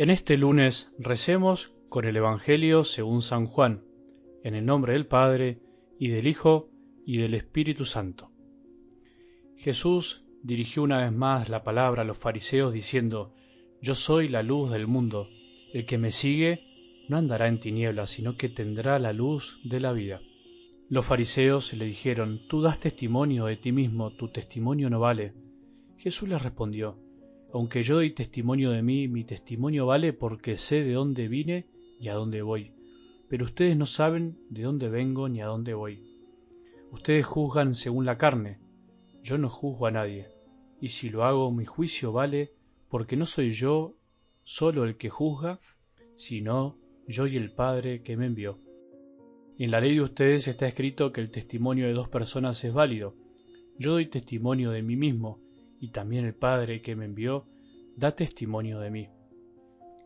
En este lunes recemos con el Evangelio según San Juan, en el nombre del Padre, y del Hijo, y del Espíritu Santo. Jesús dirigió una vez más la palabra a los fariseos diciendo, Yo soy la luz del mundo, el que me sigue no andará en tinieblas, sino que tendrá la luz de la vida. Los fariseos le dijeron, Tú das testimonio de ti mismo, tu testimonio no vale. Jesús les respondió, Aunque yo doy testimonio de mí, mi testimonio vale porque sé de dónde vine y a dónde voy. Pero ustedes no saben de dónde vengo ni a dónde voy. Ustedes juzgan según la carne, yo no juzgo a nadie. Y si lo hago, mi juicio vale porque no soy yo solo el que juzga, sino yo y el Padre que me envió. En la ley de ustedes está escrito que el testimonio de dos personas es válido. Yo doy testimonio de mí mismo, y también el Padre que me envió da testimonio de mí.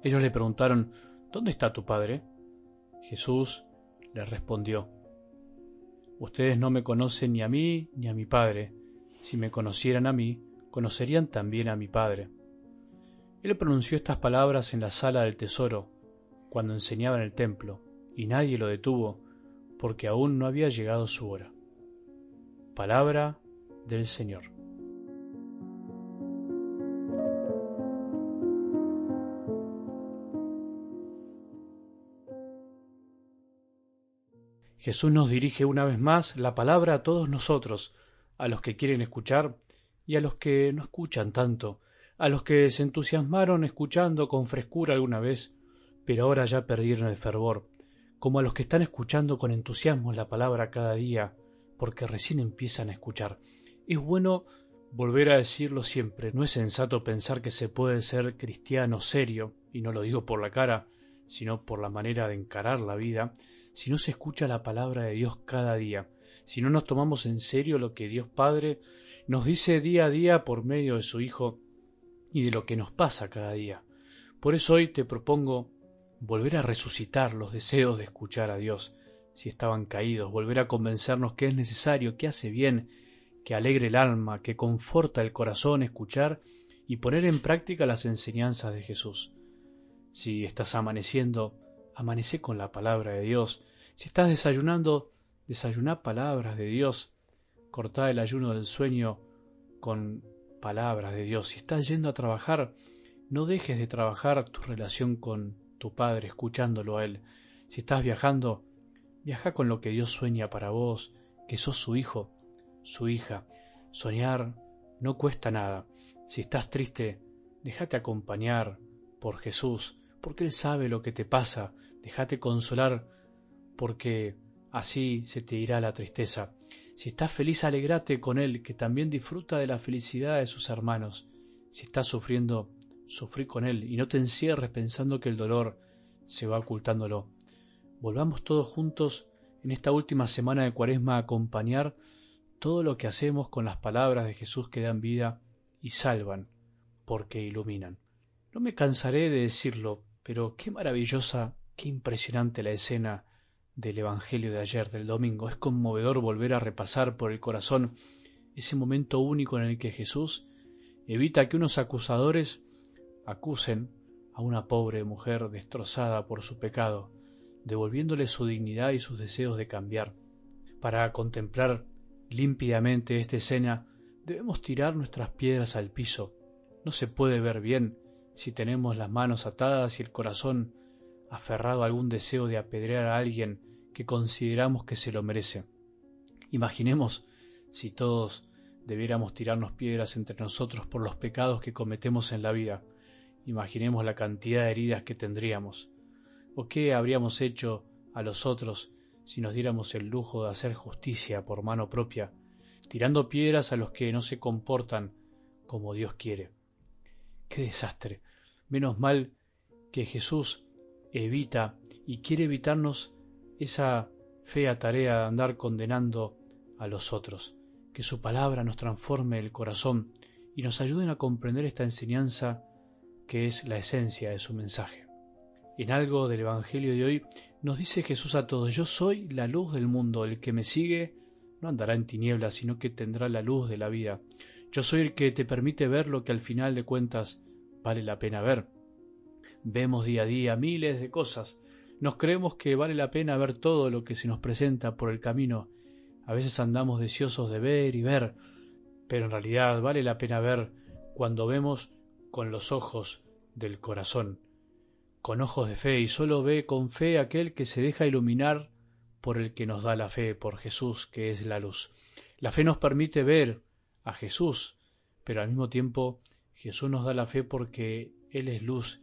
Ellos le preguntaron, ¿Dónde está tu Padre? Jesús les respondió, Ustedes no me conocen ni a mí ni a mi Padre. Si me conocieran a mí, conocerían también a mi Padre. Él pronunció estas palabras en la sala del tesoro, cuando enseñaba en el templo, y nadie lo detuvo, porque aún no había llegado su hora. Palabra del Señor. Jesús nos dirige una vez más la palabra a todos nosotros, a los que quieren escuchar y a los que no escuchan tanto, a los que se entusiasmaron escuchando con frescura alguna vez, pero ahora ya perdieron el fervor, como a los que están escuchando con entusiasmo la palabra cada día, porque recién empiezan a escuchar. Es bueno volver a decirlo siempre, no es sensato pensar que se puede ser cristiano serio, y no lo digo por la cara, sino por la manera de encarar la vida, si no se escucha la palabra de Dios cada día, si no nos tomamos en serio lo que Dios Padre nos dice día a día por medio de su Hijo y de lo que nos pasa cada día. Por eso hoy te propongo volver a resucitar los deseos de escuchar a Dios si estaban caídos, volver a convencernos que es necesario, que hace bien, que alegre el alma, que conforta el corazón escuchar y poner en práctica las enseñanzas de Jesús. Si estás amaneciendo, amanece con la palabra de Dios. Si estás desayunando, desayuná palabras de Dios. Cortá el ayuno del sueño con palabras de Dios. Si estás yendo a trabajar, no dejes de trabajar tu relación con tu Padre, escuchándolo a Él. Si estás viajando, viaja con lo que Dios sueña para vos, que sos su hijo, su hija. Soñar no cuesta nada. Si estás triste, déjate acompañar por Jesús, porque Él sabe lo que te pasa. Déjate consolar, porque así se te irá la tristeza. Si estás feliz, alegrate con Él, que también disfruta de la felicidad de sus hermanos. Si estás sufriendo, sufrí con él y no te encierres pensando que el dolor se va ocultándolo. Volvamos todos juntos en esta última semana de Cuaresma a acompañar todo lo que hacemos con las palabras de Jesús que dan vida y salvan, porque iluminan. No me cansaré de decirlo, pero qué maravillosa, qué impresionante la escena del Evangelio de ayer, del domingo. Es conmovedor volver a repasar por el corazón ese momento único en el que Jesús evita que unos acusadores acusen a una pobre mujer destrozada por su pecado, devolviéndole su dignidad y sus deseos de cambiar. Para contemplar límpidamente esta escena, debemos tirar nuestras piedras al piso. No se puede ver bien si tenemos las manos atadas y el corazón aferrado a algún deseo de apedrear a alguien que consideramos que se lo merece. Imaginemos si todos debiéramos tirarnos piedras entre nosotros por los pecados que cometemos en la vida. Imaginemos la cantidad de heridas que tendríamos. ¿O qué habríamos hecho a los otros si nos diéramos el lujo de hacer justicia por mano propia, tirando piedras a los que no se comportan como Dios quiere? ¡Qué desastre! Menos mal que Jesús evita y quiere evitarnos esa fea tarea de andar condenando a los otros. Que su palabra nos transforme el corazón y nos ayuden a comprender esta enseñanza que es la esencia de su mensaje. En algo del Evangelio de hoy nos dice Jesús a todos, yo soy la luz del mundo, el que me sigue no andará en tinieblas, sino que tendrá la luz de la vida. Yo soy el que te permite ver lo que al final de cuentas vale la pena ver. Vemos día a día miles de cosas. Nos creemos que vale la pena ver todo lo que se nos presenta por el camino. A veces andamos deseosos de ver y ver, pero en realidad vale la pena ver cuando vemos con los ojos del corazón, con ojos de fe, y solo ve con fe aquel que se deja iluminar por el que nos da la fe, por Jesús, que es la luz. La fe nos permite ver a Jesús, pero al mismo tiempo Jesús nos da la fe porque Él es luz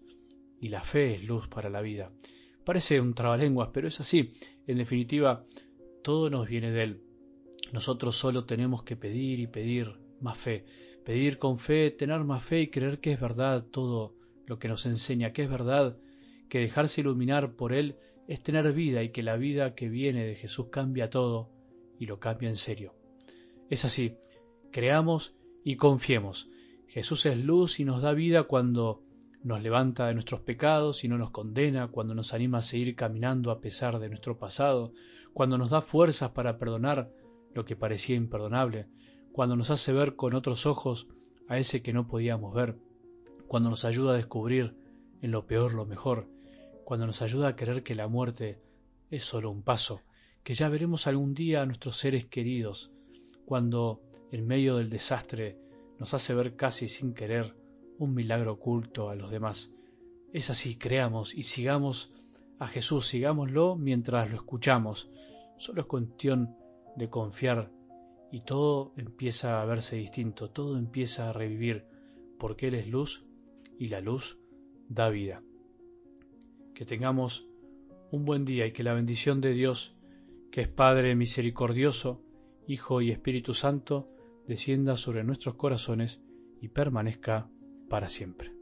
y la fe es luz para la vida. Parece un trabalenguas, pero es así. En definitiva, todo nos viene de Él. Nosotros solo tenemos que pedir y pedir más fe, pedir con fe, tener más fe y creer que es verdad todo lo que nos enseña, que es verdad que dejarse iluminar por Él es tener vida y que la vida que viene de Jesús cambia todo y lo cambia en serio. Es así, creamos y confiemos. Jesús es luz y nos da vida cuando nos levanta de nuestros pecados y no nos condena, cuando nos anima a seguir caminando a pesar de nuestro pasado, cuando nos da fuerzas para perdonar lo que parecía imperdonable, cuando nos hace ver con otros ojos a ese que no podíamos ver, cuando nos ayuda a descubrir en lo peor lo mejor, cuando nos ayuda a creer que la muerte es solo un paso, que ya veremos algún día a nuestros seres queridos, cuando en medio del desastre nos hace ver casi sin querer un milagro oculto a los demás. Es así, creamos y sigamos a Jesús, sigámoslo mientras lo escuchamos. Solo es cuestión de confiar y todo empieza a verse distinto, todo empieza a revivir, porque Él es luz y la luz da vida. Que tengamos un buen día y que la bendición de Dios, que es Padre misericordioso, Hijo y Espíritu Santo, descienda sobre nuestros corazones y permanezca para siempre.